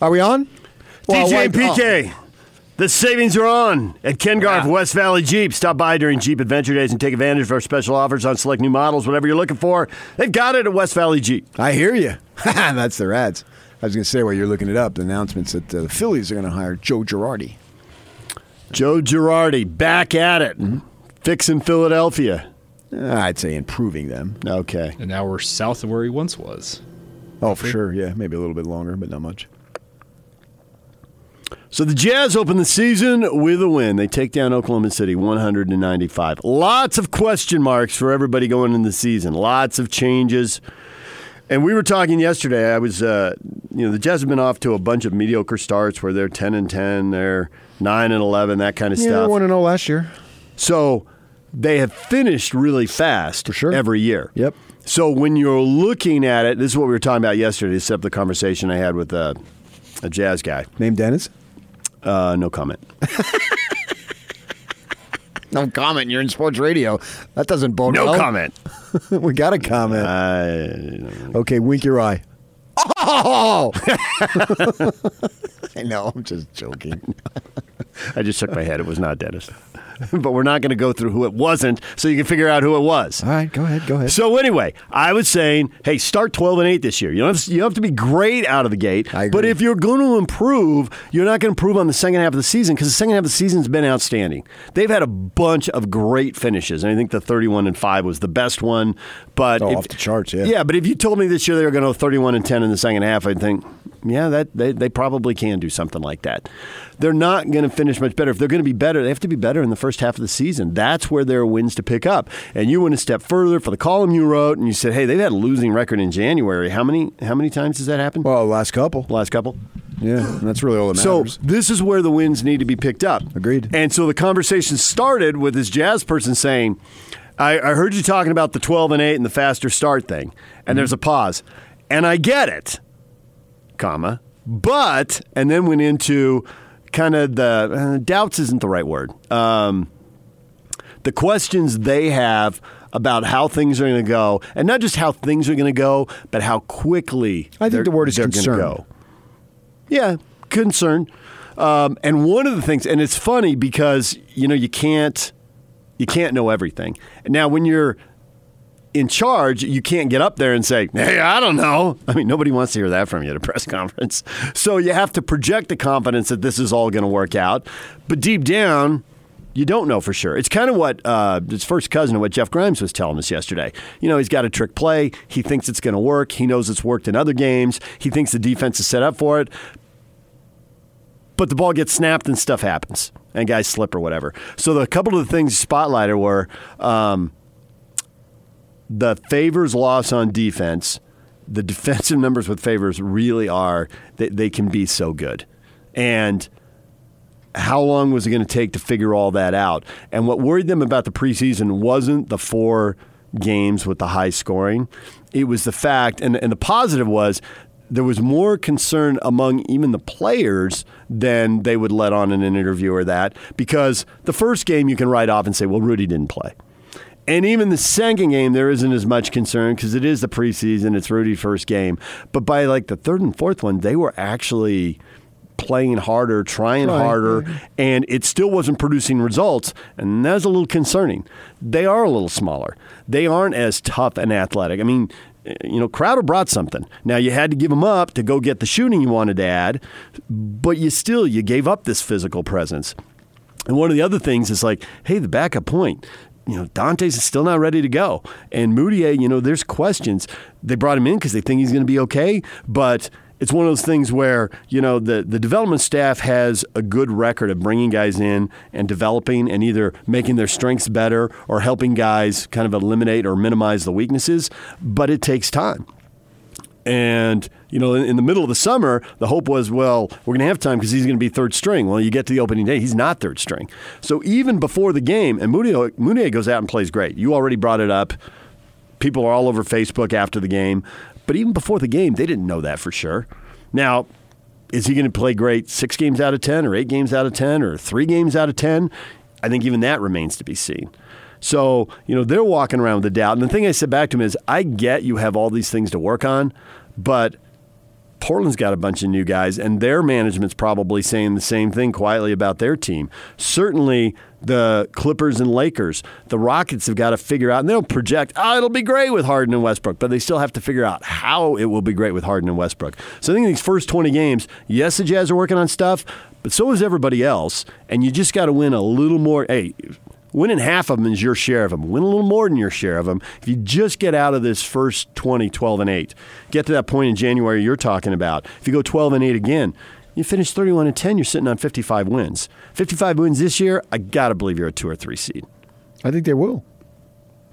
Are we on? Well, DJ and PK. The savings are on at Ken Garff West Valley Jeep. Stop by during Jeep Adventure Days and take advantage of our special offers on select new models, whatever you're looking for. They've got it at West Valley Jeep. Oh, I hear you. That's their ads. I was going to say while you're looking it up, the announcements that uh, the Phillies are going to hire Joe Girardi. Joe Girardi back at it, fixing Philadelphia. Uh, I'd say improving them. Okay. And now we're south of where he once was. Oh, for sure. Yeah, maybe a little bit longer, but not much. So the Jazz open the season with a win. They take down Oklahoma City 195. Lots of question marks for everybody going into the season. Lots of changes. And we were talking yesterday. I was, uh, you know, the Jazz have been off to a bunch of mediocre starts where they're 10 and 10, they're 9 and 11, that kind of Yeah, stuff. one to know last year. So they have finished really fast For sure. every year. Yep. So when you're looking at it, this is what we were talking about yesterday, except the conversation I had with uh, a jazz guy. Named Dennis. Uh, no comment. No comment. You're in sports radio. That doesn't bode No well. comment. we got a comment. Uh, okay, wink your eye. Oh! I know. I'm just joking. I just shook my head. It was not Dennis. but we're not going to go through who it wasn't so you can figure out who it was. All right, go ahead. Go ahead. So anyway, I was saying, hey, start 12 and 8 this year. You don't have to, you don't have to be great out of the gate, I agree. but if you're going to improve, you're not going to improve on the second half of the season because the second half of the season's been outstanding. They've had a bunch of great finishes, and I think the 31 and 5 was the best one, but Oh, if- off the charts, yeah. Yeah, but if you told me this year they were going to go 31 and 10 in the second half, I'd think, yeah, that they, they probably can do something like that. They're not going to finish much better. If they're going to be better, they have to be better in the first half of the season. That's where there are wins to pick up. And you went a step further for the column you wrote, and you said, hey, they've had a losing record in January. How many how many times has that happened? well, last couple. Last couple. Yeah, and that's really all that matters. So this is where the wins need to be picked up. Agreed. And so the conversation started with this jazz person saying, I, I heard you talking about the 12 and 8 and the faster start thing. And there's a pause. And I get it, comma, but, and then went into kind of the uh, doubts isn't the right word. Um, the questions they have about how things are going to go, and not just how things are going to go, but how quickly I think the word is concern. go. Yeah, concern. Um, and one of the things, and it's funny because you know you can't you can't know everything. Now, when you're in charge, you can't get up there and say, "Hey, I don't know." I mean, nobody wants to hear that from you at a press conference. So you have to project the confidence that this is all going to work out, but deep down. You don't know for sure. It's kind of what uh, his first cousin of what Jeff Grimes was telling us yesterday. You know, he's got a trick play. He thinks it's going to work. He knows it's worked in other games. He thinks the defense is set up for it but the ball gets snapped and stuff happens, and guys slip or whatever. So the couple of the things spotlighted were um, the favors loss on defense. The defensive numbers with favors really are they, they can be so good, and how long was it going to take to figure all that out? And what worried them about the preseason wasn't the four games with the high scoring. It was the fact, and, and the positive was there was more concern among even the players than they would let on in an interview or that, because the first game you can write off and say, well, Rudy didn't play. And even the second game, there isn't as much concern because it is the preseason. It's Rudy's first game. But by like the third and fourth one, they were actually playing harder, trying Right, harder, and it still wasn't producing results. And that's a little concerning. They are a little smaller. They aren't as tough and athletic. I mean, you know, Crowder brought something. Now you had to give him up to go get the shooting you wanted to add, but you still you gave up this physical presence. And one of the other things is like, hey, the backup point. You know, Dante's still not ready to go. And Mudiay, you know, there's questions. They brought him in because they think he's going to be okay, but it's one of those things where, you know, the, the development staff has a good record of bringing guys in and developing and either making their strengths better or helping guys kind of eliminate or minimize the weaknesses, but it takes time. And, you know, in, in the middle of the summer, the hope was, well, we're going to have time because he's going to be third string. Well, you get to the opening day, he's not third string. So even before the game, and Mudiay goes out and plays great. You already brought it up. People are all over Facebook after the game. But even before the game, they didn't know that for sure. Now, is he going to play great six games out of 10 or eight games out of 10 or three games out of 10? I think even that remains to be seen. So, you know, they're walking around with the doubt. And the thing I said back to him is, I get you have all these things to work on, but Portland's got a bunch of new guys, and their management's probably saying the same thing quietly about their team. Certainly, the Clippers and Lakers, the Rockets have got to figure out, and they'll project, oh, it'll be great with Harden and Westbrook, but they still have to figure out how it will be great with Harden and Westbrook. So I think in these first 20 games, yes, the Jazz are working on stuff, but so is everybody else, and you just got to win a little more. Hey, winning half of them is your share of them. Win a little more than your share of them. If you just get out of this first 20, 12, and 8, get to that point in January you're talking about. If you go 12 and 8 again, you finish 31 and 10, you're sitting on 55 wins. 55 wins this year, I got to believe you're a two or three seed. I think they will.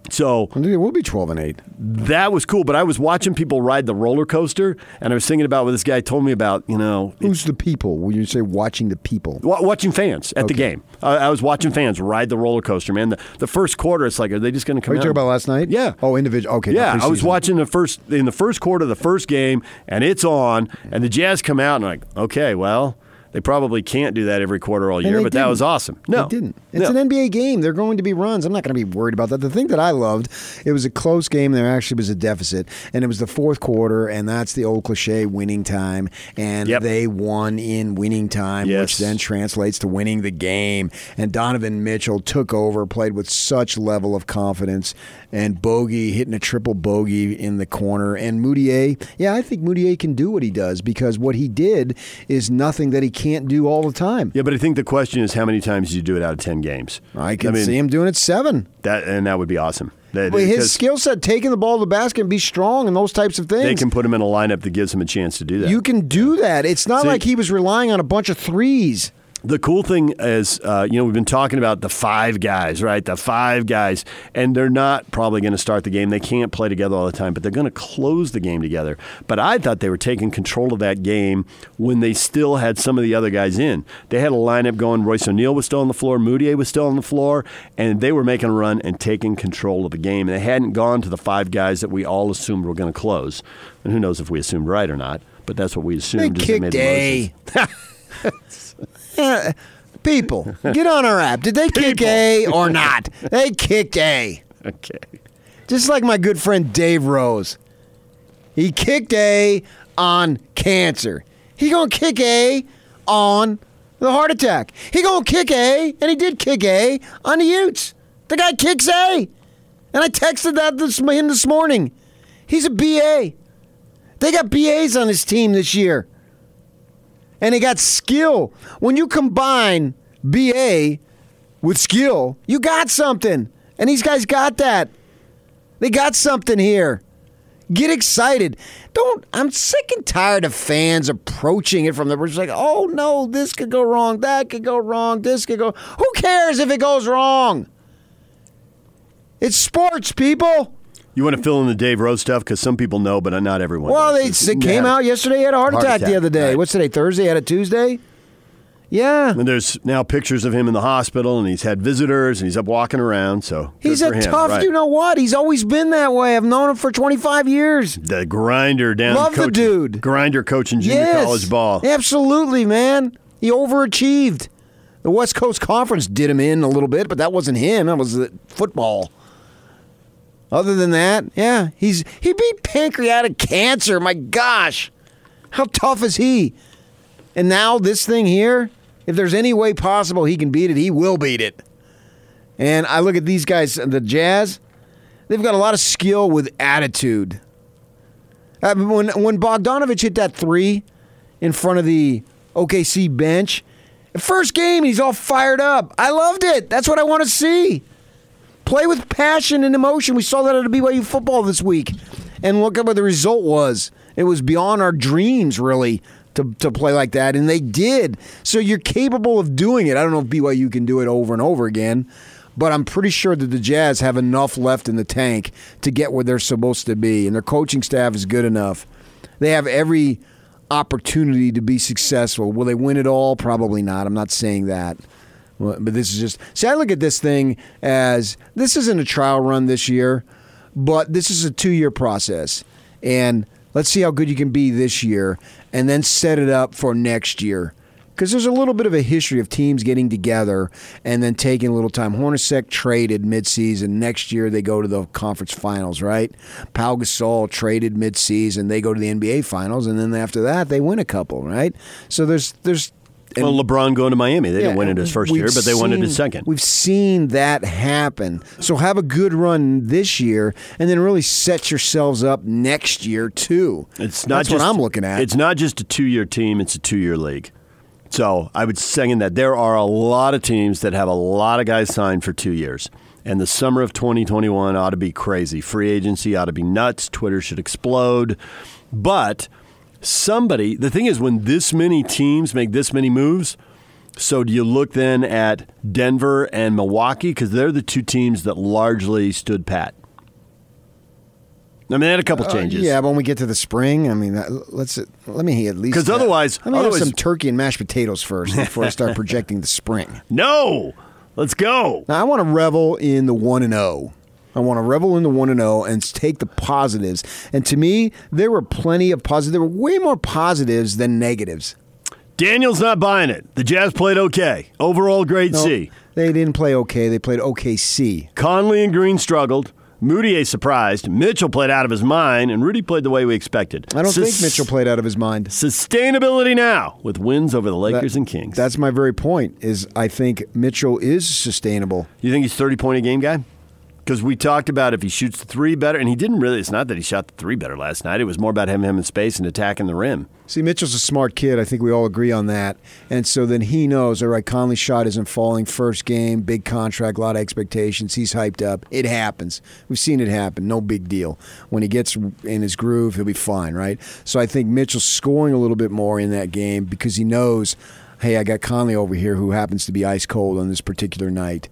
So I think they will be 12 and 8. that was cool, but I was watching people ride the roller coaster, and I was thinking about what this guy told me about, you know, Who's the people? When you say watching the people, Wa- watching fans at the game. I, I was watching fans ride the roller coaster, man. The, the first quarter, it's like, are they just going to come are you out? talking about last night? Yeah. Oh, individual. Okay. Yeah, I was watching the first in the first quarter of the first game, and it's on, and the Jazz come out, and I'm like, okay, well, they probably can't do that every quarter all year, but that didn't. was awesome. No, They didn't. It's No. an NBA game. They're going to be runs. I'm not going to be worried about that. The thing that I loved, it was a close game. There actually was a deficit, and it was the fourth quarter, and that's the old cliche, winning time. And Yep. they won in winning time, Yes. which then translates to winning the game. And Donovan Mitchell took over, played with such level of confidence, and bogey hitting a triple bogey in the corner. And Mudiay, yeah, I think Mudiay can do what he does because what he did is nothing that he can't do all the time. Yeah, but I think the question is how many times do you do it out of ten games? I can mean, see him doing it seven. that, and that would be awesome. That- But his skill set, taking the ball to the basket and be strong and those types of things. they can put him in a lineup that gives him a chance to do that. you can do that. It's not like he was relying on a bunch of threes. The cool thing is, uh, you know, we've been talking about the five guys, right? The five guys, and they're not probably going to start the game. They can't play together all the time, but they're going to close the game together. But I thought they were taking control of that game when they still had some of the other guys in. They had a lineup going. Royce O'Neal was still on the floor. Mudiay was still on the floor, and they were making a run and taking control of the game. And they hadn't gone to the five guys that we all assumed were going to close. And who knows if we assumed right or not? But that's what we assumed. They kicked A. People, get on our app. Did they kick People. A or not? They kicked A. Okay. Just like my good friend Dave Rose. He kicked A on cancer. He gonna kick A on the heart attack. He gonna kick A, and he did kick A on the Utes. The guy kicks A, and I texted that this him this morning. He's a BA. They got BAs on his team this year, and they got skill. When you combine BA with skill, you got something, and these guys got that. They got something here. Get excited. Don't. I'm sick and tired of fans approaching it from the it's like, oh no, this could go wrong, that could go wrong, this could go. Who cares if it goes wrong? It's sports, people. You want to fill in the Dave Rose stuff because some people know, but not everyone. Well, they, it came out yesterday. He had a heart, Heart attack, attack, the other day. right. What's today? Thursday. Had a Tuesday. Yeah. And there's now pictures of him in the hospital, and he's had visitors, and he's up walking around. So He's a him, tough. right. You know what? He's always been that way. I've known him for 25 years. The grinder down. Love the coaching- dude. Grinder coaching junior yes. college ball. Absolutely, man. He overachieved. The West Coast Conference did him in a little bit, but that wasn't him. That was the football. Other than that, yeah, he's he beat pancreatic cancer. My gosh, how tough is he? And now this thing here, if there's any way possible he can beat it, he will beat it. And I look at these guys, the Jazz. They've got a lot of skill with attitude. Mean, when when Bogdanovich hit that three in front of the OKC bench, first game he's all fired up. I loved it. That's what I want to see. Play with passion and emotion. We saw that at BYU football this week, and look at what the result was. It was beyond our dreams, really, to to play like that, and they did. So you're capable of doing it. I don't know if BYU can do it over and over again. But I'm pretty sure that the Jazz have enough left in the tank to get where they're supposed to be, and their coaching staff is good enough. They have every opportunity to be successful. Will they win it all? Probably not. I'm not saying that. But this is just see. I look at this thing as this isn't a trial run this year, but this is a two year process, and let's see how good you can be this year, and then set it up for next year Because there's a little bit of a history of teams getting together and then taking a little time. Hornacek traded midseason. Next year they go to the conference finals, right? Pau Gasol traded midseason. They go to the NBA finals, and then after that they win a couple, right? So there's there's and- well, LeBron going to Miami. They didn't win it his 1st year, but they won it his second. We've seen that happen. So have a good run this year, and then really set yourselves up next year too. It's not That's just, what I'm looking at. It's not just a two-year team; it's a two-year league. So I would second that. There are a lot of teams that have a lot of guys signed for two years, and the summer of 2021 ought to be crazy. Free agency ought to be nuts. Twitter should explode. But somebody, the thing is, when this many teams make this many moves. So do you look then at Denver and Milwaukee because they're the two teams that largely stood pat. I mean, they had a couple changes. Uh, yeah, but when we get to the spring, I mean, let's let me at least because otherwise- let me have otherwise- some turkey and mashed potatoes first before I start projecting the spring. No, let's go. Now I want to revel in the one and zero. I want to revel in the one and zero and take the positives. And to me, there were plenty of positives. There were way more positives than negatives. Daniel's not buying it. The Jazz played okay. Overall, grade No, C. They didn't play okay. They played OKC. Conley and Green struggled. Mudiay surprised. Mitchell played out of his mind, and Rudy played the way we expected. I don't Sus- think Mitchell played out of his mind. Sustainability now with wins over the Lakers That- and Kings. That's my very point. Is I think Mitchell is sustainable. you think he's thirty point a game guy? Because we talked about if he shoots the three better, and he didn't really. It's not that he shot the three better last night. It was more about having him in space and attacking the rim. See, Mitchell's a smart kid. I think we all agree on that. And so then he knows, all right, Conley's shot isn't falling. First game, big contract, a lot of expectations. He's hyped up. It happens. We've seen it happen. No big deal. When he gets in his groove, he'll be fine, right? So I think Mitchell's scoring a little bit more in that game because he knows, hey, I got Conley over here who happens to be ice cold on this particular night.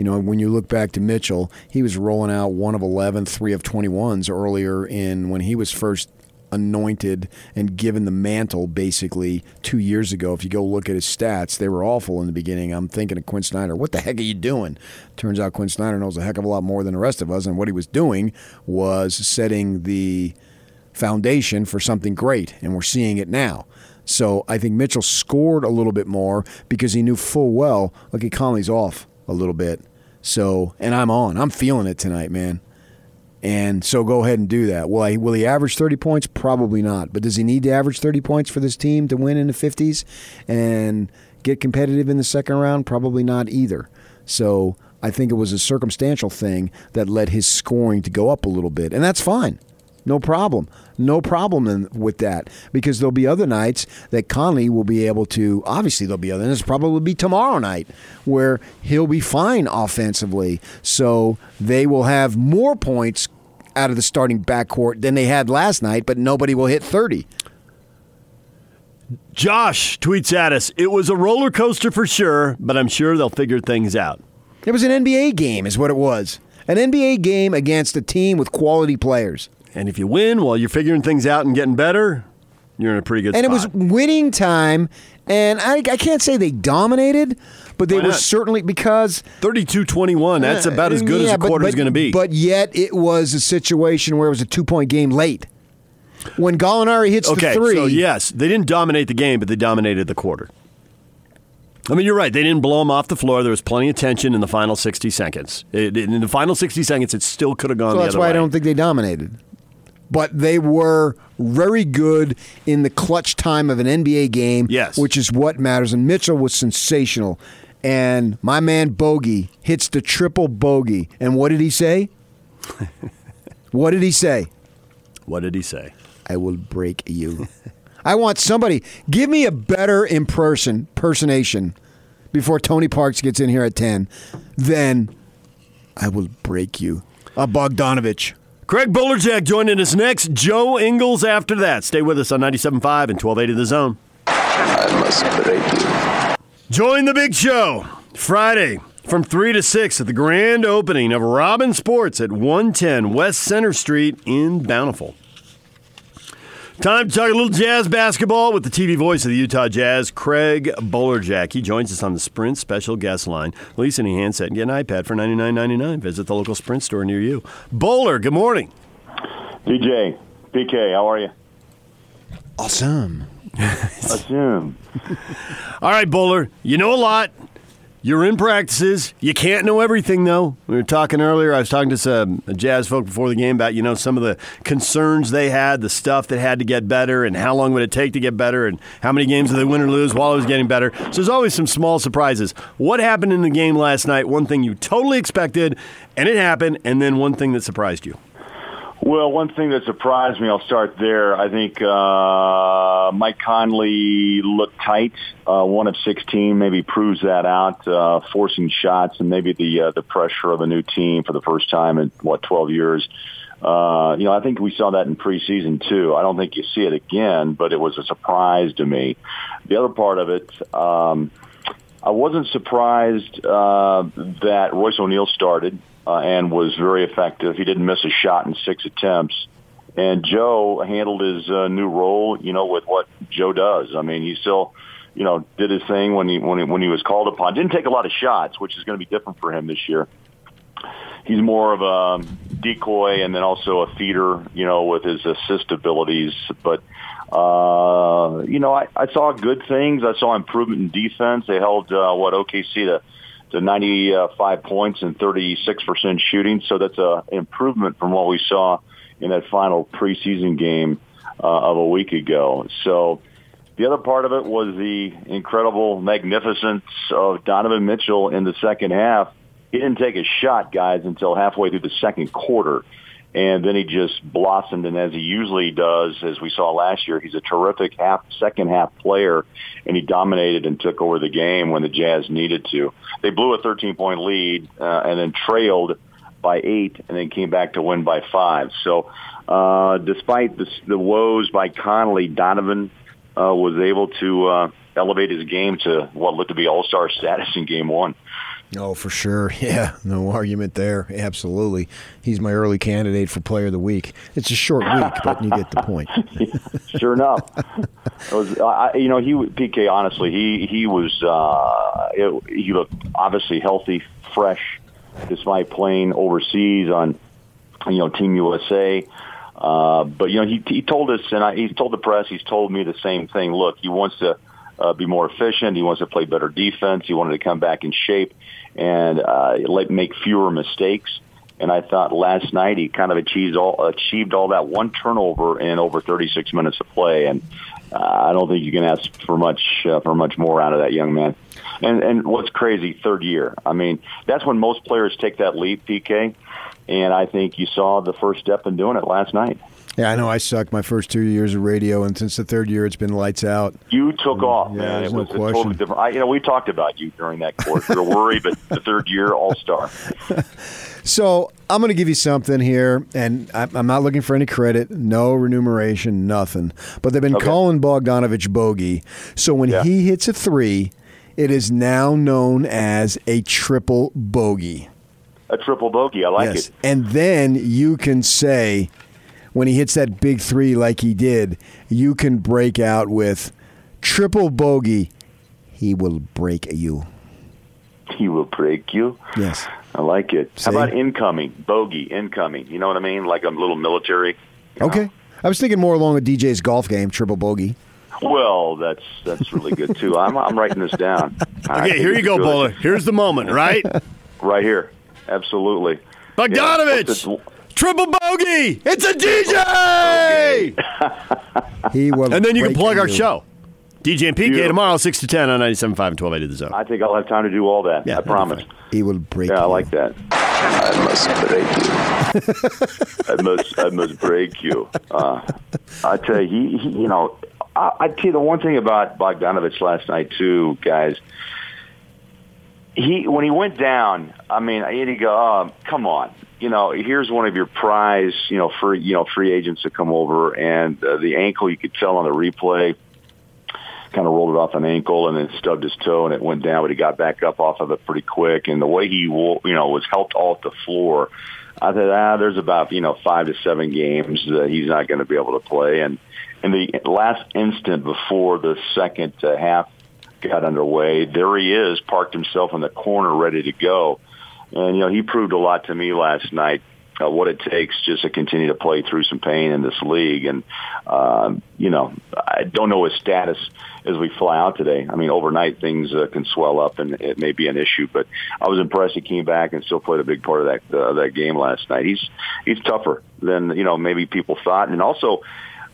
You know, when you look back to Mitchell, he was rolling out one of 11, three of 21s earlier in when he was first anointed and given the mantle basically two years ago. If you go look at his stats, they were awful in the beginning. I'm thinking of Quin Snyder. What the heck are you doing? Turns out Quin Snyder knows a heck of a lot more than the rest of us, and what he was doing was setting the foundation for something great, and we're seeing it now. So I think Mitchell scored a little bit more because he knew full well, okay, Conley's off a little bit. So, and I'm on. I'm feeling it tonight, man. And so go ahead and do that. Will, I, will he average 30 points? Probably not. But does he need to average 30 points for this team to win in the 50s and get competitive in the second round? Probably not either. So I think it was a circumstantial thing that led his scoring to go up a little bit. And that's fine. No problem. No problem in, with that because there'll be other nights that Conley will be able to. Obviously, there'll be other. And it's probably be tomorrow night where he'll be fine offensively. So they will have more points out of the starting backcourt than they had last night, but nobody will hit 30. Josh tweets at us, "It was a roller coaster for sure, but I'm sure they'll figure things out." It was an NBA game, is what it was. An NBA game against a team with quality players. And if you win while you're figuring things out and getting better, you're in a pretty good and spot. it was winning time. And I, I can't say they dominated, but they Why were not? certainly because 32-21. That's about as good Yeah, as a but- quarter's but- going to be. But yet it was a situation where it was a two point game late. When Gallinari hits okay, the three, so yes, they didn't dominate the game, but they dominated the quarter. I mean, you're right. They didn't blow them off the floor. There was plenty of tension in the final 60 seconds. It, in the final 60 seconds, it still could have gone so the that's other why way. I don't think they dominated. But they were very good in the clutch time of an NBA game, Yes. which is what matters. And Mitchell was sensational. And my man Bogey hits the triple bogey. And what did he say? what did he say? What did he say? I will break you. I want somebody give me a better imperson personation before Tony Parks gets in here at ten. Then I will break you. A Bogdanovich. Craig Bolerjack joining us next. Joe Ingles after that. Stay with us on 97.5 and 1280 The Zone. I must break you. Join the big show Friday from 3 to 6 at the grand opening of Robin Sports at 110 West Center Street in Bountiful. Time to talk a little jazz basketball with the TV voice of the Utah Jazz, Craig Bolerjack. He joins us on the Sprint special guest line. Lease any handset and get an iPad for $99.99. Visit the local Sprint store near you. Bowler, good morning. DJ, PK, how are you? Awesome. Assume. All right, Bowler, you know a lot. You're in practices. You can't know everything, though. We were talking earlier. I was talking to some Jazz folk before the game about you know some of the concerns they had, the stuff that had to get better, and how long would it take to get better, and how many games did they win or lose while it was getting better. So there's always some small surprises. What happened in the game last night? One thing you totally expected, and it happened, and then one thing that surprised you. Well, one thing that surprised me, I'll start there. I think uh, Mike Conley looked tight. Uh, one of 16 maybe proves that out, uh, forcing shots and maybe the uh, the pressure of a new team for the first time in what 12 years. Uh, you know, I think we saw that in preseason too. I don't think you see it again, but it was a surprise to me. The other part of it, um, I wasn't surprised uh, that Royce O'Neal started uh, and was very effective. He didn't miss a shot in six attempts. And Joe handled his uh, new role, you know, with what Joe does. I mean, he still, you know, did his thing when he when he, when he was called upon. Didn't take a lot of shots, which is going to be different for him this year. He's more of a decoy and then also a feeder, you know, with his assist abilities. But uh, you know, I, I saw good things. I saw improvement in defense. They held uh, what OKC to to 95 points and 36% shooting. So that's a improvement from what we saw in that final preseason game uh, of a week ago. So the other part of it was the incredible magnificence of Donovan Mitchell in the second half. He didn't take a shot, guys, until halfway through the second quarter and then he just blossomed. And as he usually does, as we saw last year, he's a terrific half, second half player, and he dominated and took over the game when the Jazz needed to. They blew a 13 point lead uh, and then trailed by eight, and then came back to win by five. So, uh, despite the, the woes by Conley, Donovan uh, was able to uh, elevate his game to what looked to be All Star status in Game One. Oh, for sure. Yeah, no argument there. Absolutely. He's my early candidate for player of the week. It's a short week, but you get the point. sure enough. Was, you know, he PK. Honestly, he he was uh, it, he looked obviously healthy, fresh, despite playing overseas on, you know, Team USA. Uh, but you know, he he told us, and I, he's told the press, he's told me the same thing. Look, he wants to uh, be more efficient. He wants to play better defense. He wanted to come back in shape and uh, make fewer mistakes. And I thought last night he kind of achieved all achieved all that one turnover in over 36 minutes of play, and uh, I don't think you can ask for much uh, for much more out of that young man. And and what's crazy, third year. I mean, that's when most players take that leap, PK. And I think you saw the first step in doing it last night. Yeah, I know I sucked my first two years of radio, and since the third year, it's been lights out. You took off, yeah, man. It no was a question. totally different. I, you know, we talked about you during that course. Were worried, but the third year, all star. So I'm going to give you something here, and I- I'm not looking for any credit, no remuneration, nothing. But they've been Okay. calling Bogdanovich bogey. So when Yeah. he hits a three, it is now known as a triple bogey. A triple bogey. I like yes. it. And then you can say, when he hits that big three like he did, you can break out with triple bogey. He will break you. He will break you. Yes. I like it. See? How about incoming bogey? Incoming. You know what I mean? Like a little military. you know? Okay. I was thinking more along a DJ's golf game, triple bogey. Well, that's that's really good too. I'm I'm writing this down. I Okay, think here you go, good. Bowler. Here's the moment, right? Right here. Absolutely. Bogdanovich, what's it- triple bogey. It's a DJ. He will And then you can break plug our show. DJ and PK tomorrow, 6 to 10 on 97.5 and 1280 The Zone. I think I'll have time to do all that. Yeah, I promise. He will break Yeah, I like that. I must break you. I must, I must break you. Uh, I tell you, he, he you know, I, I tell you the one thing about Bogdanovich last night too, guys. He when he went down, I mean, I had to go. Oh, come on, you know, here's one of your prize, you know, free, you know, free agents to come over, and uh, the ankle you could tell on the replay kind of rolled it off an ankle and then stubbed his toe and it went down, but he got back up off of it pretty quick. And the way he, you know, was helped off the floor, I thought, ah, there's about you know five to seven games that he's not going to be able to play. And in the last instant before the second uh, half got underway, there he is, parked himself in the corner, ready to go. And you know, he proved a lot to me last night. uh, what it takes just to continue to play through some pain in this league. And, um, you know, I don't know his status as we fly out today. I mean, overnight things uh, can swell up and it may be an issue, but I was impressed he came back and still played a big part of that, uh, that game last night. He's, he's tougher than, you know, maybe people thought. And also,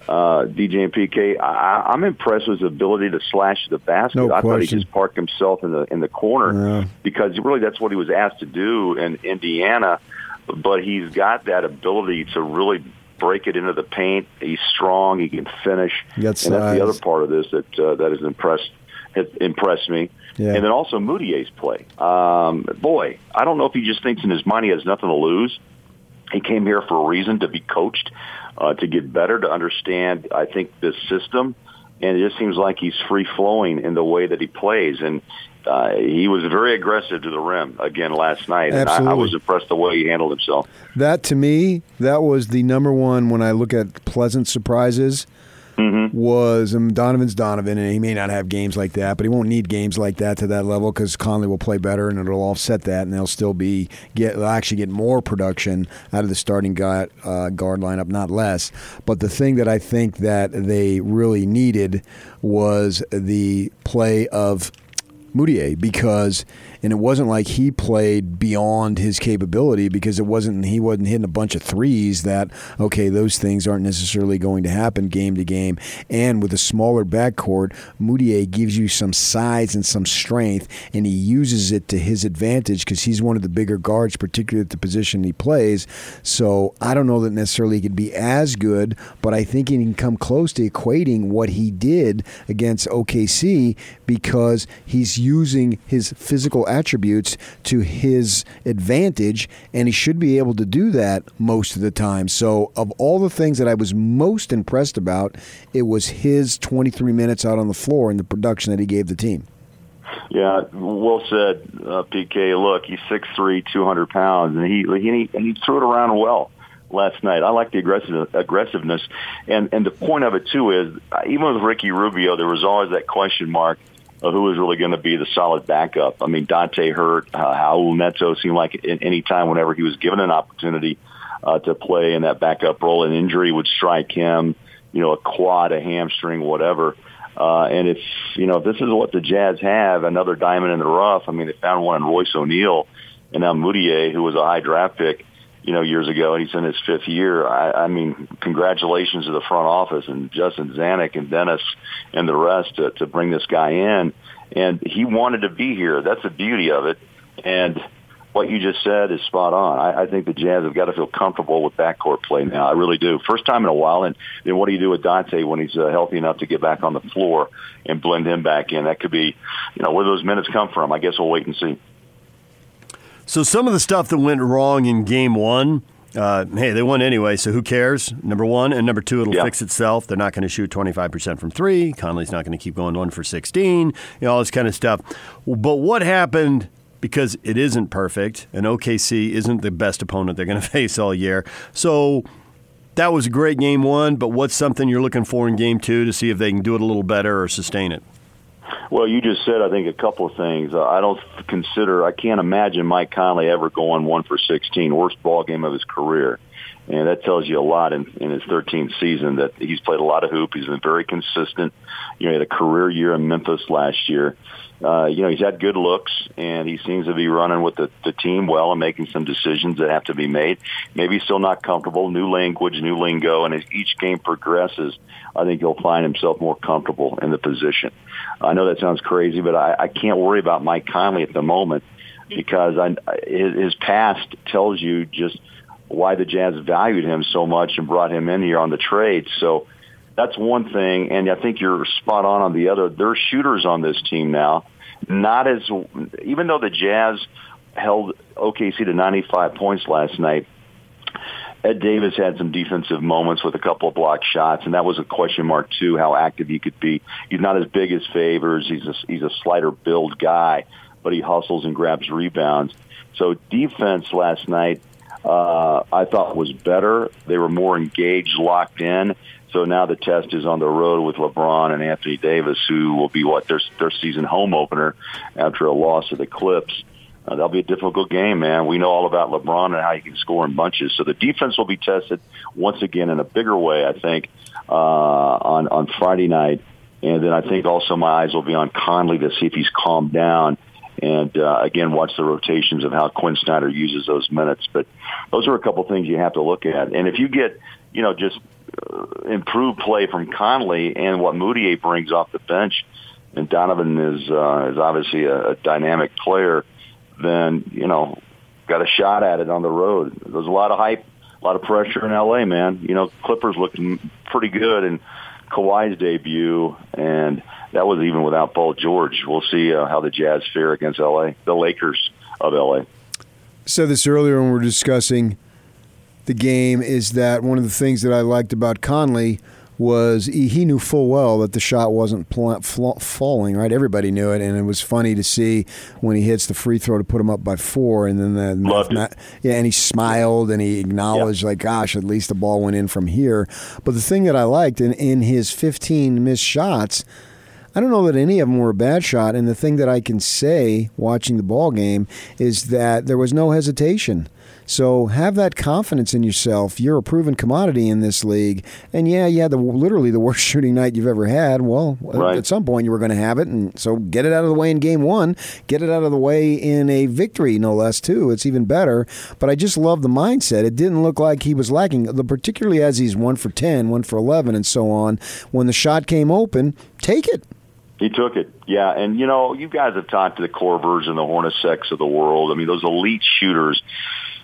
uh, DJ and PK, I, I'm impressed with his ability to slash the basket. No I thought he just parked himself in the in the corner Yeah. because really that's what he was asked to do in Indiana. But he's got that ability to really break it into the paint. He's strong. He can finish, He and that's the other part of this that uh, that has impressed has impressed me. Yeah. And then also Mudiay's play. Um, boy, I don't know if he just thinks in his mind he has nothing to lose he came here for a reason to be coached, uh, to get better, to understand. I think this system, and it just seems like he's free flowing in the way that he plays, and uh, he was very aggressive to the rim again last night. And I, I was impressed the way he handled himself. That to me, that was the number one when I look at pleasant surprises. Was um, Donovan's Donovan, and he may not have games like that, but he won't need games like that to that level because Conley will play better, and it'll offset that, and they'll still be get they'll actually get more production out of the starting uh, guard lineup, not less. But the thing that I think that they really needed was the play of Mudiay because and it wasn't like he played beyond his capability because it wasn't he wasn't hitting a bunch of threes that okay those things aren't necessarily going to happen game to game. And with a smaller backcourt Mudiay gives you some size and some strength and he uses it to his advantage because he's one of the bigger guards particularly at the position he plays. So I don't know that necessarily he could be as good but I think he can come close to equating what he did against OKC because he's using his physical attributes to his advantage, and he should be able to do that most of the time. So, of all the things that I was most impressed about, it was his 23 minutes out on the floor and the production that he gave the team. Yeah, well said, uh, PK. Look, he's six three, two hundred pounds, and he he he threw it around well last night. I like the aggressive aggressiveness, and and the point of it too is uh, even with Ricky Rubio, there was always that question mark of who was really going to be the solid backup. I mean, Dante hurt, uh, Raul Neto seemed like at any time whenever he was given an opportunity uh, to play in that backup role, an injury would strike him. You know, a quad, a hamstring, whatever. Uh, and it's, you know, if this is what the Jazz have, another diamond in the rough. I mean, they found one in Royce O'Neal and now Mudiay, who was a high draft pick, you know, years ago, and he's in his fifth year. I, I mean, congratulations to the front office and Justin Zanik and Dennis and the rest to, to bring this guy in. And he wanted to be here. That's the beauty of it. And what you just said is spot on. I, I think the Jazz have got to feel comfortable with backcourt play now. I really do. First time in a while. And then what do you do with Dante when he's uh, healthy enough to get back on the floor and blend him back in? That could be, you know, where those minutes come from. I guess we'll wait and see. So some of the stuff that went wrong in game one, uh, hey, they won anyway, so who cares? Number one. And number two, it'll Yeah. fix itself. They're not going to shoot 25% from three. Conley's not going to keep going one for 16, you know, all this kind of stuff. But what happened, because it isn't perfect, and OKC isn't the best opponent they're going to face all year. So that was a great game one, but what's something you're looking for in game two to see if they can do it a little better or sustain it? Well, you just said, I think, a couple of things. Uh, I don't consider, I can't imagine Mike Conley ever going one for 16, worst ball game of his career. And that tells you a lot in, in his 13th season that he's played a lot of hoop. He's been very consistent. You know, he had a career year in Memphis last year. Uh, you know, he's had good looks, and he seems to be running with the, the team well and making some decisions that have to be made. Maybe he's still not comfortable. New language, new lingo, and as each game progresses, I think he'll find himself more comfortable in the position. I know that sounds crazy, but I, I can't worry about Mike Conley at the moment because I, his, his past tells you just why the Jazz valued him so much and brought him in here on the trade. So that's one thing, and I think you're spot on on the other. There are shooters on this team now, not as even though the Jazz held OKC to 95 points last night. Ed Davis had some defensive moments with a couple of blocked shots, and that was a question mark too. How active he could be. He's not as big as Favors. He's a, he's a slighter build guy, but he hustles and grabs rebounds. So defense last night, uh, I thought was better. They were more engaged, locked in. So now the test is on the road with LeBron and Anthony Davis, who will be what their their season home opener after a loss to the Clips. uh, that'll be a difficult game, man. We know all about LeBron and how he can score in bunches. So the defense will be tested once again in a bigger way, I think, uh, on on Friday night. And then I think also my eyes will be on Conley to see if he's calmed down. And uh, again, watch the rotations of how Quin Snyder uses those minutes. But those are a couple things you have to look at. And if you get, you know, just uh, improved play from Conley and what Mudiay brings off the bench, and Donovan is uh, is obviously a, a dynamic player then you know got a shot at it on the road. There's a lot of hype, a lot of pressure in LA, man. You know, Clippers looking pretty good and Kawhi's debut, and that was even without Paul George. We'll see uh, how the Jazz fare against LA, the Lakers of LA. Said this earlier when we were discussing the game. Is that one of the things that I liked about Conley? was he knew full well that the shot wasn't pl- fl- falling. Right, everybody knew it, and it was funny to see when he hits the free throw to put him up by four, and then the Loved not, yeah, and he smiled and he acknowledged Yeah. like, "Gosh, at least the ball went in from here." But the thing that I liked in in his 15 missed shots. I don't know that any of them were a bad shot, and the thing that I can say watching the ball game is that there was no hesitation. So have that confidence in yourself. You're a proven commodity in this league, and yeah, you had the literally the worst shooting night you've ever had. Well, Right. at some point you were going to have it, and so get it out of the way in game one. Get it out of the way in a victory, no less. Too, it's even better. But I just love the mindset. It didn't look like he was lacking, the- particularly as he's one for 10, one for eleven, and so on. When the shot came open, take it. He took it, yeah. And you know, you guys have talked to the Korvers and the Hornaceks of the world. I mean, those elite shooters,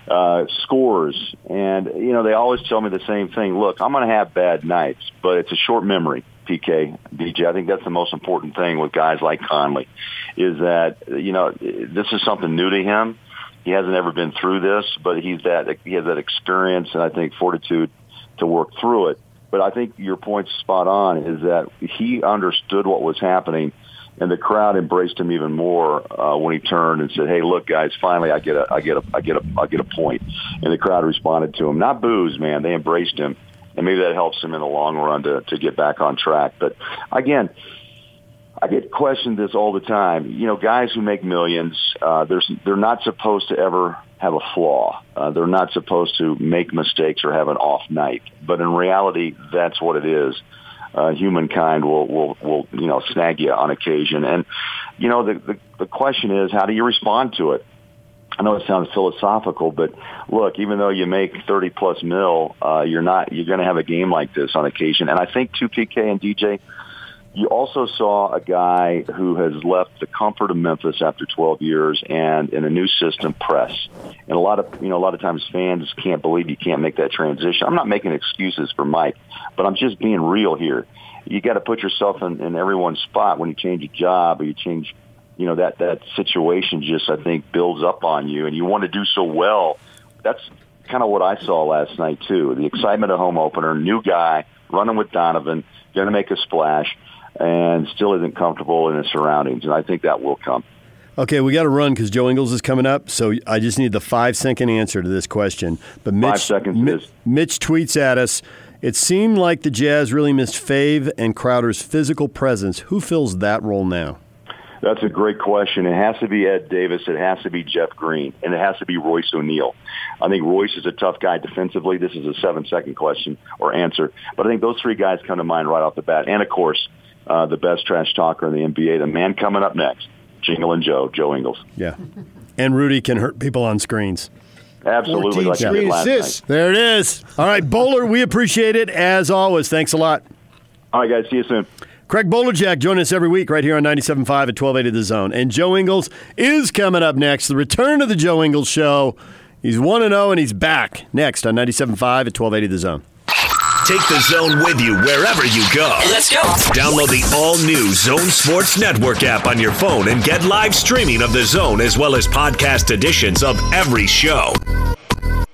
uh, scores, and you know, they always tell me the same thing. Look, I'm going to have bad nights, but it's a short memory. PK, DJ, I think that's the most important thing with guys like Conley, is that you know this is something new to him. He hasn't ever been through this, but he's that he has that experience and I think fortitude to work through it. But I think your point's spot on is that he understood what was happening, and the crowd embraced him even more uh, when he turned and said, "Hey, look, guys, finally I get a, I get a, I get a, I get a point." And the crowd responded to him, not booze, man. They embraced him, and maybe that helps him in the long run to to get back on track. But again. I get questioned this all the time. You know, guys who make millions, uh, there's, they're not supposed to ever have a flaw. Uh, they're not supposed to make mistakes or have an off night. But in reality, that's what it is. Uh, humankind will, will, will, you know, snag you on occasion. And, you know, the, the, the question is, how do you respond to it? I know it sounds philosophical, but look, even though you make 30 plus mil, uh, you're not, you're going to have a game like this on occasion. And I think 2PK and DJ, you also saw a guy who has left the comfort of Memphis after 12 years and in a new system press. And a lot of, you know, a lot of times fans can't believe you can't make that transition. I'm not making excuses for Mike, but I'm just being real here. You got to put yourself in, in everyone's spot when you change a job or you change, you know, that, that situation just, I think, builds up on you and you want to do so well. That's kind of what I saw last night too. The excitement of home opener, new guy running with Donovan, going to make a splash and still isn't comfortable in his surroundings. And I think that will come. Okay, we got to run because Joe Ingles is coming up. So I just need the five second answer to this question. But Mitch, Five seconds Mi- is- Mitch tweets at us. It seemed like the Jazz really missed Fave and Crowder's physical presence. Who fills that role now? That's a great question. It has to be Ed Davis. It has to be Jeff Green, and it has to be Royce O'Neal. I think Royce is a tough guy defensively. This is a seven-second question or answer, but I think those three guys come to mind right off the bat. And of course, uh, the best trash talker in the NBA, the man coming up next, Jingle and Joe, Joe Ingles. Yeah. And Rudy can hurt people on screens. Absolutely, like he screen last assists. night. There it is. All right, Bowler, we appreciate it as always. Thanks a lot. All right, guys, see you soon. Craig Bolerjack join us every week right here on 97.5 at 1280 The Zone. And Joe Ingles is coming up next. The return of the Joe Ingles Show. He's 1 0 and he's back next on 97.5 at 1280 The Zone. Take the zone with you wherever you go. Let's go. Download the all new Zone Sports Network app on your phone and get live streaming of the zone as well as podcast editions of every show.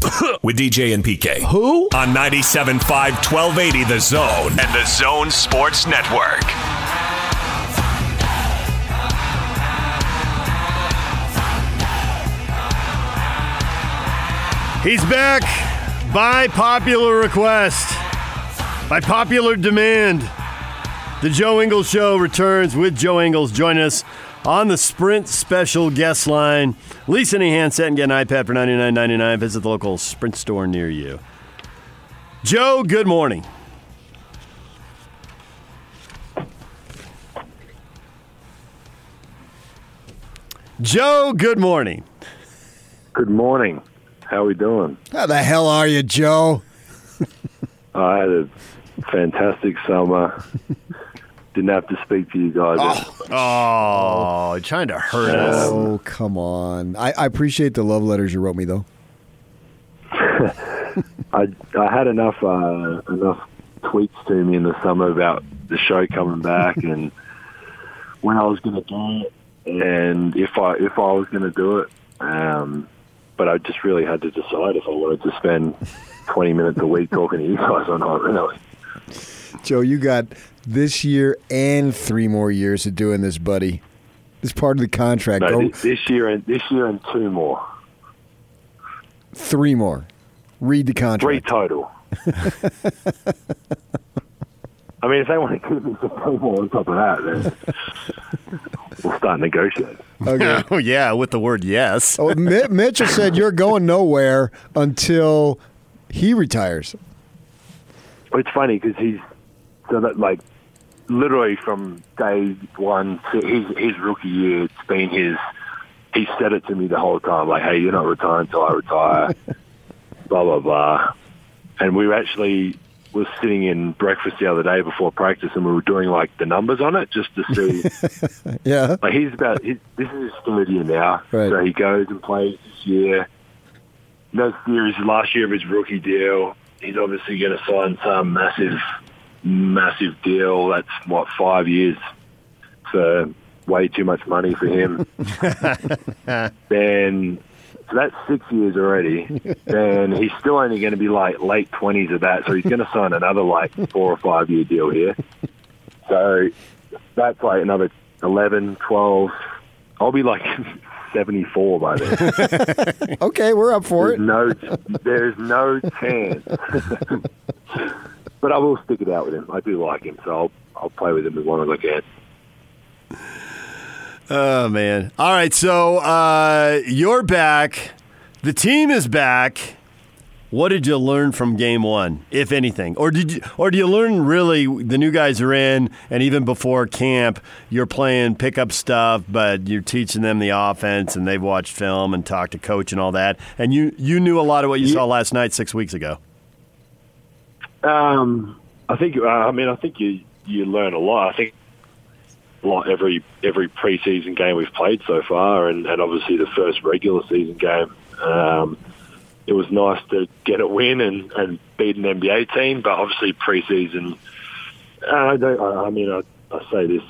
with DJ and PK. Who? On 97.5 1280 The Zone and the Zone Sports Network. He's back by popular request, by popular demand. The Joe Ingles Show returns with Joe Ingles. Join us on the Sprint special guest line. Lease any handset and get an iPad for $99.99. Visit the local Sprint store near you. Joe, good morning. Joe, good morning. Good morning. How we doing? How the hell are you, Joe? I had a fantastic summer. Didn't have to speak to you guys. Oh, trying to hurt us. Oh, come on. I, I appreciate the love letters you wrote me, though. I I had enough uh, enough tweets to me in the summer about the show coming back and when I was going to do it and if I if I was going to do it. Um, but I just really had to decide if I wanted to spend 20 minutes a week talking to you guys or not. Really. Joe, you got this year and three more years of doing this, buddy. This part of the contract. No, this, this year and this year and two more, three more. Read the contract. three total. I mean, if they want to keep me for three more on top of that, then we'll start negotiating. Okay. Oh, yeah, with the word yes. oh, Mi- Mitchell said you're going nowhere until he retires. It's funny because he's so that like literally from day one to his his rookie year, it's been his. He said it to me the whole time, like, "Hey, you're not retiring until I retire." blah blah blah. And we were actually was sitting in breakfast the other day before practice, and we were doing like the numbers on it just to see. Yeah. like he's about he, this is his third year now, Right. so he goes and plays this year. Next year is the last year of his rookie deal. He's obviously going to sign some massive, massive deal. That's what five years for way too much money for him. then so that's six years already. then he's still only going to be like late twenties of that, so he's going to sign another like four or five year deal here. So that's like another 11, 12. I'll be like 74 by then. Okay, we're up for There's it. no, there's no chance. But I will stick it out with him. I do like him, so I'll I'll play with him as long as I can. Oh man! All right, so uh, you're back. The team is back. What did you learn from game one, if anything, or did you, or do you learn really the new guys are in, and even before camp, you're playing pickup stuff, but you're teaching them the offense, and they've watched film and talked to coach and all that, and you you knew a lot of what you saw last night six weeks ago. Um, I think. Uh, I mean, I think you you learn a lot. I think lot every every preseason game we've played so far, and, and obviously the first regular season game. Um, it was nice to get a win and, and beat an NBA team, but obviously preseason. Uh, I, don't, I mean, I, I say this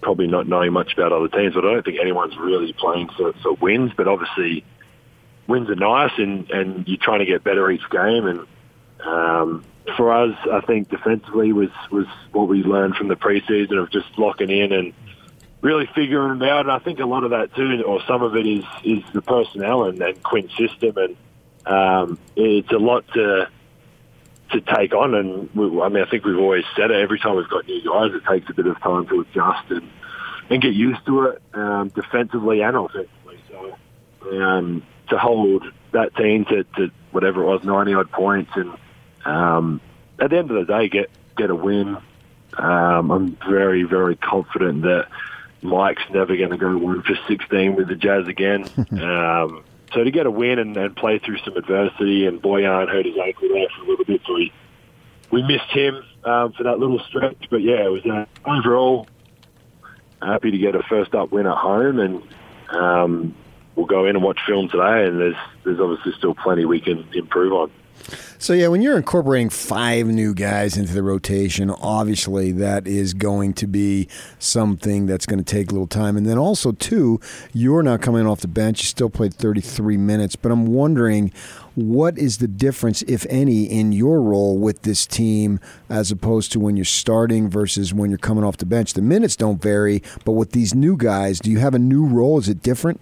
probably not knowing much about other teams, but I don't think anyone's really playing for, for wins. But obviously, wins are nice, and, and you're trying to get better each game. And um, for us, I think defensively was was what we learned from the preseason of just locking in and really figuring it out. And I think a lot of that too, or some of it is is the personnel and, and Quin's system, and um, it's a lot to to take on. And we, I mean, I think we've always said it. Every time we've got new guys, it takes a bit of time to adjust and and get used to it, um, defensively and offensively. So um, to hold that team to, to whatever it was, ninety odd points, and um, at the end of the day, get get a win. Um, I'm very very confident that Mike's never going to go one for sixteen with the Jazz again. um, so to get a win and, and play through some adversity, and Boyan hurt his ankle there for a little bit, so we we missed him um, for that little stretch. But yeah, it was uh, overall happy to get a first up win at home, and um, we'll go in and watch film today. And there's there's obviously still plenty we can improve on. So yeah, when you're incorporating five new guys into the rotation, obviously that is going to be something that's going to take a little time. And then also too, you're not coming off the bench. You still played 33 minutes, but I'm wondering what is the difference, if any, in your role with this team as opposed to when you're starting versus when you're coming off the bench? The minutes don't vary, but with these new guys, do you have a new role? Is it different?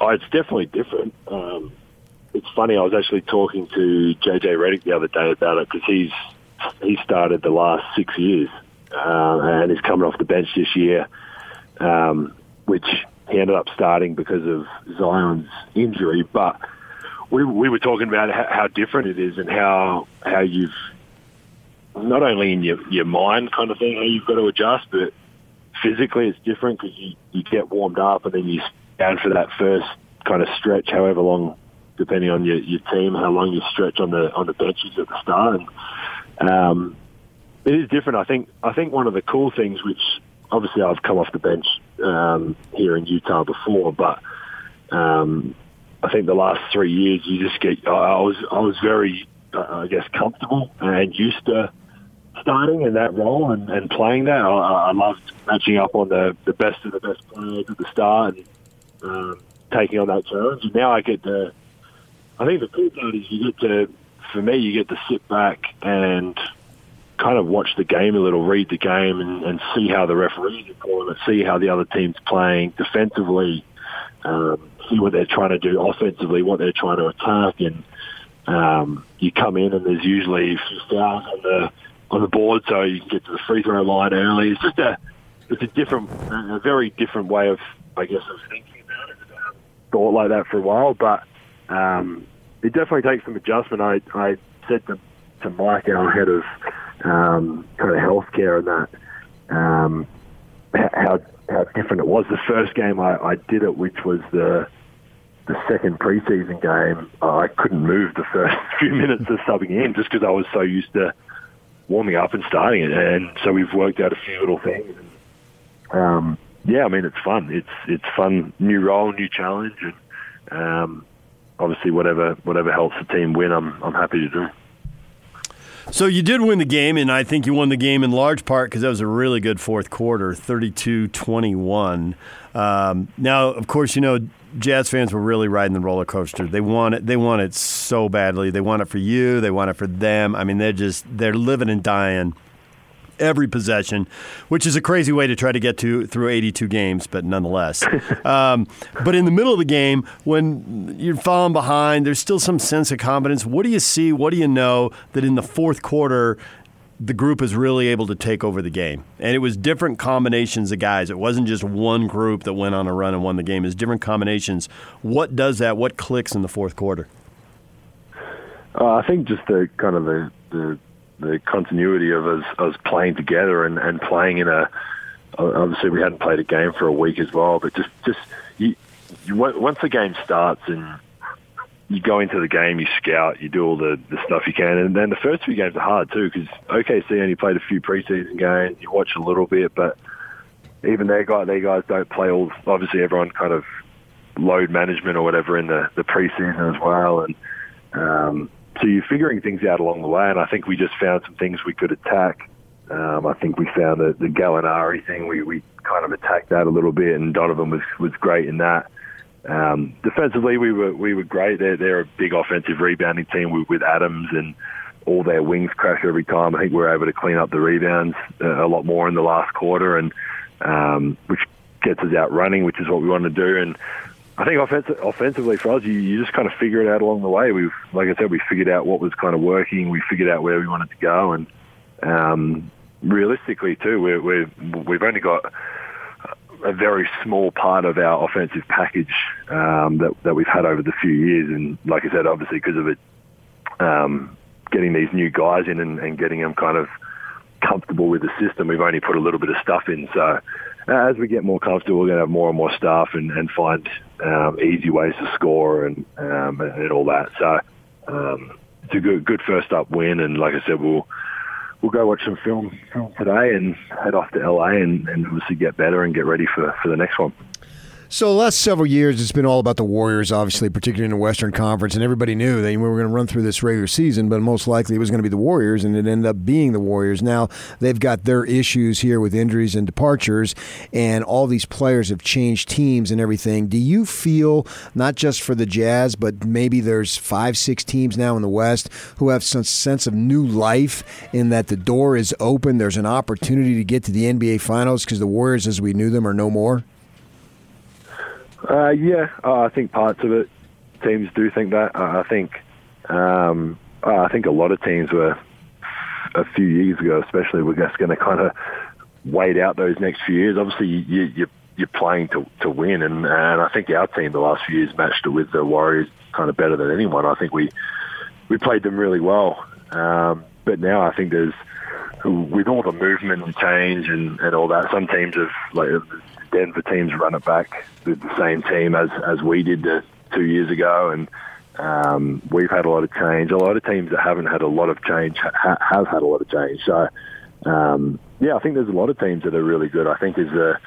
Oh, it's definitely different. Um, it's funny. I was actually talking to JJ Redick the other day about it because he's he started the last six years uh, and he's coming off the bench this year, um, which he ended up starting because of Zion's injury. But we we were talking about how, how different it is and how how you've not only in your your mind kind of thing how you've got to adjust, but physically it's different because you you get warmed up and then you stand for that first kind of stretch, however long depending on your, your team, how long you stretch on the on the benches at the start. And, um, it is different. I think I think one of the cool things, which obviously I've come off the bench um, here in Utah before, but um, I think the last three years you just get. I was I was very uh, I guess comfortable and used to starting in that role and, and playing that. I, I loved matching up on the, the best of the best players at the start and um, taking on that challenge. And now I get to I think the cool part is you get to, for me, you get to sit back and kind of watch the game a little, read the game, and, and see how the referees are calling it, see how the other team's playing defensively, um, see what they're trying to do offensively, what they're trying to attack, and um, you come in and there's usually fouls on the on the board, so you can get to the free throw line early. It's just a it's a different, a very different way of, I guess, of thinking about it. I haven't thought like that for a while, but um, it definitely takes some adjustment. I, I said to, to Mike, our head of um, kind of healthcare, and that um, how how different it was. The first game I, I did it, which was the the second preseason game, I couldn't move the first few minutes of subbing in just because I was so used to warming up and starting it. And so we've worked out a few little things. Um, yeah, I mean it's fun. It's it's fun, new role, new challenge, and um, obviously whatever whatever helps the team win, I'm I'm happy to do. So you did win the game, and I think you won the game in large part because that was a really good fourth quarter, 32-21. Um, now, of course, you know Jazz fans were really riding the roller coaster. They want it. They want it so badly. They want it for you. They want it for them. I mean, they're just they're living and dying every possession, which is a crazy way to try to get to through 82 games, but nonetheless. um, but in the middle of the game, when you're falling behind, there's still some sense of confidence. What do you see? What do you know that in the fourth quarter? The group is really able to take over the game, and it was different combinations of guys. It wasn't just one group that went on a run and won the game. It's different combinations. What does that? What clicks in the fourth quarter? Uh, I think just the kind of the, the the continuity of us, us playing together and, and playing in a obviously we hadn't played a game for a week as well, but just just you, you once the game starts and you go into the game, you scout, you do all the, the stuff you can, and then the first few games are hard too because OKC only played a few preseason games. You watch a little bit, but even their guys, their guys don't play all. Obviously, everyone kind of load management or whatever in the the preseason as well, and um, so you're figuring things out along the way, and I think we just found some things we could attack. Um, I think we found the, the Gallinari thing. We, we kind of attacked that a little bit, and Donovan was was great in that. Um, defensively, we were we were great. They're they're a big offensive rebounding team with, with Adams and all their wings crash every time. I think we are able to clean up the rebounds uh, a lot more in the last quarter, and um, which gets us out running, which is what we want to do. And I think offensive, offensively for us, you, you just kind of figure it out along the way. We've, like I said, we figured out what was kind of working. We figured out where we wanted to go, and um, realistically too, we're, we're, we've only got a very small part of our offensive package um, that that we've had over the few years. And like I said, obviously because of it, um, getting these new guys in and, and getting them kind of comfortable with the system, we've only put a little bit of stuff in. So as we get more comfortable, we're going to have more and more stuff and, and find um, easy ways to score and um, and all that. So um, it's a good good first up win, and like I said, we'll we'll go watch some film, film today and head off to LA and, and obviously get better and get ready for, for the next one. So the last several years, it's been all about the Warriors, obviously, particularly in the Western Conference, and everybody knew that we were going to run through this regular season, but most likely it was going to be the Warriors, and it ended up being the Warriors. Now they've got their issues here with injuries and departures, and all these players have changed teams and everything. Do you feel not just for the Jazz, but maybe there's five, six teams now in the West who have some sense of new life in that the door is open, there's an opportunity to get to the NBA Finals because the Warriors, as we knew them, are no more? Uh, yeah, uh, I think parts of it teams do think that. Uh, I think um, uh, I think a lot of teams were a few years ago, especially, were just going to kind of wait out those next few years. Obviously, you, you, you're playing to to win, and and I think our team the last few years matched it with the Warriors kind of better than anyone. I think we we played them really well, um, but now I think there's with all the movement and change and, and all that, some teams have like Denver teams run it back with the same team as as we did the, two years ago, and um, we've had a lot of change. A lot of teams that haven't had a lot of change ha- have had a lot of change. So, um, yeah, I think there's a lot of teams that are really good. I think as the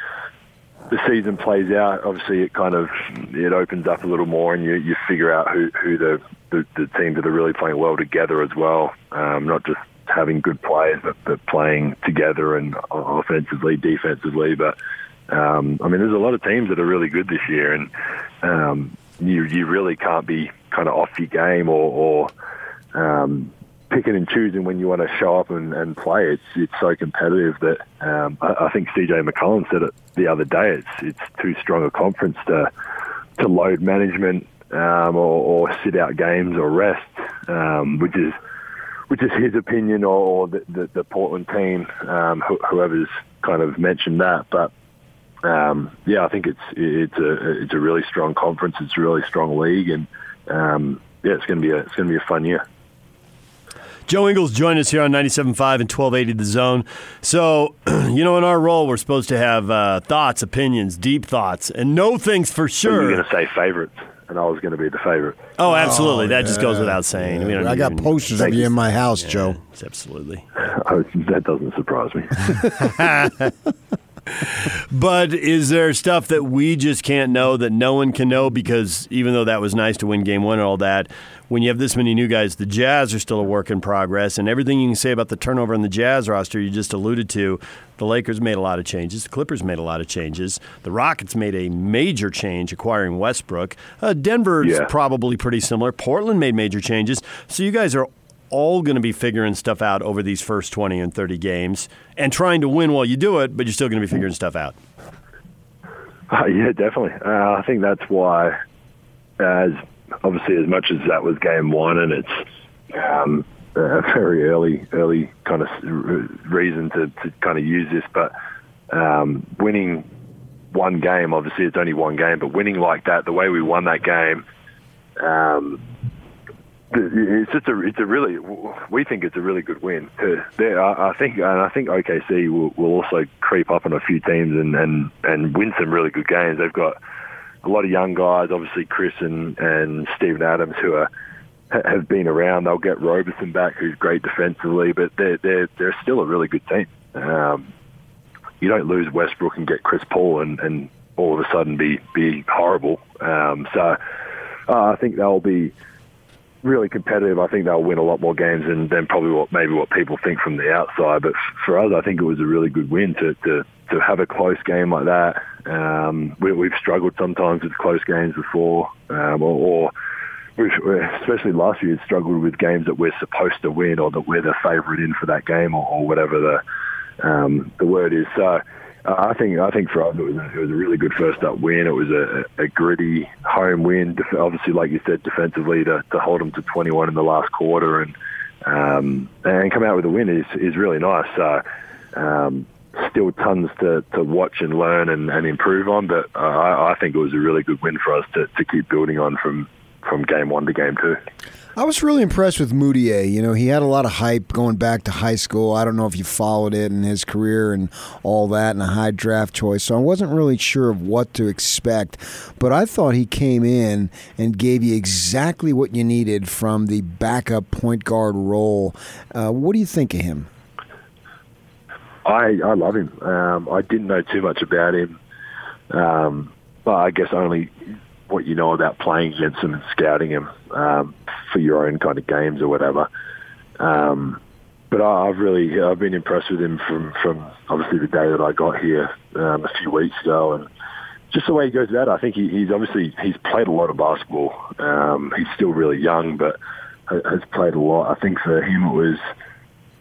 the season plays out, obviously it kind of it opens up a little more, and you you figure out who who the the, the teams that are really playing well together as well, um, not just having good players, but, but playing together and offensively, defensively, but um, I mean, there's a lot of teams that are really good this year, and um, you you really can't be kind of off your game or, or um, picking and choosing when you want to show up and, and play. It's it's so competitive that um, I, I think CJ McCollum said it the other day. It's it's too strong a conference to to load management um, or, or sit out games or rest, um, which is which is his opinion or the, the, the Portland team, um, whoever's kind of mentioned that. But um, yeah, I think it's it's a it's a really strong conference. It's a really strong league, and um, yeah, it's going to be a it's going to be a fun year. Joe Ingles joined us here on 97.5 and 1280 The Zone. So, you know, in our role, we're supposed to have uh, thoughts, opinions, deep thoughts, and know things for sure. You're going to say favorites, and I was going to be the favorite. Oh, absolutely. Oh, that yeah. just goes without saying. Yeah. I got posters of you in my house, yeah, Joe. Absolutely. that doesn't surprise me. but is there stuff that we just can't know that no one can know? Because even though that was nice to win game one and all that, when you have this many new guys, the Jazz are still a work in progress. And everything you can say about the turnover in the Jazz roster, you just alluded to. The Lakers made a lot of changes. The Clippers made a lot of changes. The Rockets made a major change acquiring Westbrook. Uh, Denver's yeah. probably pretty similar. Portland made major changes. So you guys are all going to be figuring stuff out over these first 20 and 30 games and trying to win while you do it, but you're still going to be figuring stuff out. Uh, yeah, definitely. Uh, I think that's why, as obviously as much as that was game one, and it's um, a very early, early kind of reason to, to kind of use this, but um, winning one game, obviously it's only one game, but winning like that, the way we won that game, um, it's just a it's a really we think it's a really good win. There, I think and I think OKC will, will also creep up on a few teams and, and and win some really good games. They've got a lot of young guys, obviously Chris and and Steven Adams, who are have been around. They'll get Roberson back, who's great defensively, but they're they're they're still a really good team. Um, you don't lose Westbrook and get Chris Paul and and all of a sudden be be horrible. Um, so uh, I think they'll be really competitive. I think they'll win a lot more games than, than probably what maybe what people think from the outside. But for us, I think it was a really good win to to, to have a close game like that. Um, we, we've struggled sometimes with close games before, um, or, or especially last year, struggled with games that we're supposed to win or that we're the favourite in for that game or, or whatever the um, the word is. So I think I think for us it was a, it was a really good first up win. It was a, a gritty home win. Obviously, like you said, defensively to, to hold them to 21 in the last quarter and um, and come out with a win is is really nice. So, um, still tons to, to watch and learn and, and improve on, but uh, I, I think it was a really good win for us to, to keep building on from from game one to game two. I was really impressed with Mudiay. You know, he had a lot of hype going back to high school. I don't know if you followed it in his career and all that, and a high draft choice. So I wasn't really sure of what to expect. But I thought he came in and gave you exactly what you needed from the backup point guard role. Uh, what do you think of him? I I love him. Um, I didn't know too much about him, um, but I guess only what you know about playing against him and scouting him um, for your own kind of games or whatever. Um, but I, I've really I've been impressed with him from from obviously the day that I got here um, a few weeks ago, and just the way he goes about it. I think he, he's obviously he's played a lot of basketball. Um, he's still really young, but ha- has played a lot. I think for him it was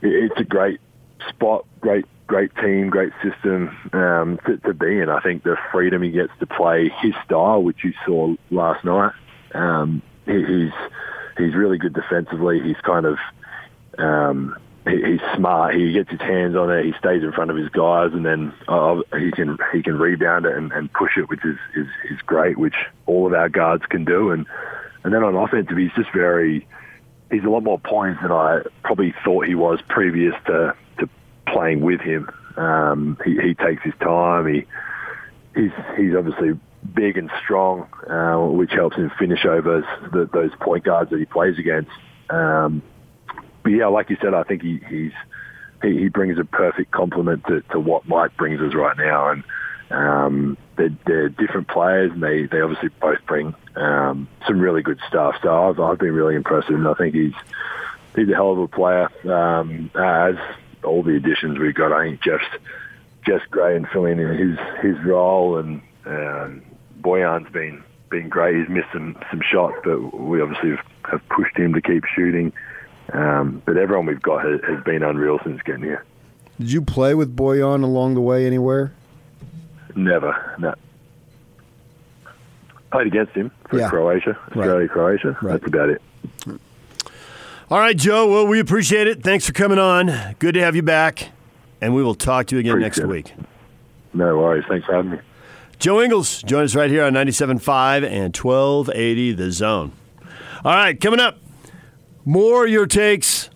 it, it's a great spot, great great team, great system um, to, to be in. I think the freedom he gets to play his style, which you saw last night, um, he, he's he's really good defensively. He's kind of um, he, he's smart. He gets his hands on it. He stays in front of his guys, and then uh, he can he can rebound it and, and push it, which is, is is great. Which all of our guards can do. And and then on offensive, he's just very he's a lot more points than I probably thought he was previous to playing with him. Um, he, he takes his time. He he's he's obviously big and strong, uh, which helps him finish over the, those point guards that he plays against. Um, but yeah, like you said, I think he, he's he, he brings a perfect complement to, to what Mike brings us right now, and um, they're, they're different players, and they, they obviously both bring um, some really good stuff. So I've I've been really impressed him. I think he's he's a hell of a player. Um, as all the additions we've got, I think Jeff's Jeff's great and filling in his his role, and um, Boyan's been been great. He's missed some some shots, but we obviously have, have pushed him to keep shooting. Um, but everyone we've got has, has been unreal since getting here. Did you play with Boyan along the way anywhere? Never, no. Played against him for Yeah. Croatia, Australia, Croatia. Right. That's about it. All right, Joe. Well, we appreciate it. Thanks for coming on. Good to have you back. And we will talk to you again next Appreciate it. week. No worries. Thanks for having me. Joe Ingles, join us right here on 97.5 and 1280 The Zone. All right, coming up, more of your takes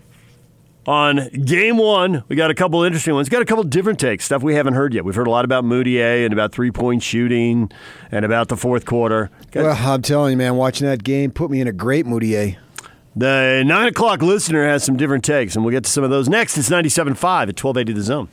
on game one. We got a couple interesting ones. Got a couple different takes, stuff we haven't heard yet. We've heard a lot about Mudiay and about three point shooting and about the fourth quarter. Got Well, I'm telling you, man, watching that game put me in a great Mudiay. The nine o'clock listener has some different takes, and we'll get to some of those next. It's 97.5 at 1280 The Zone.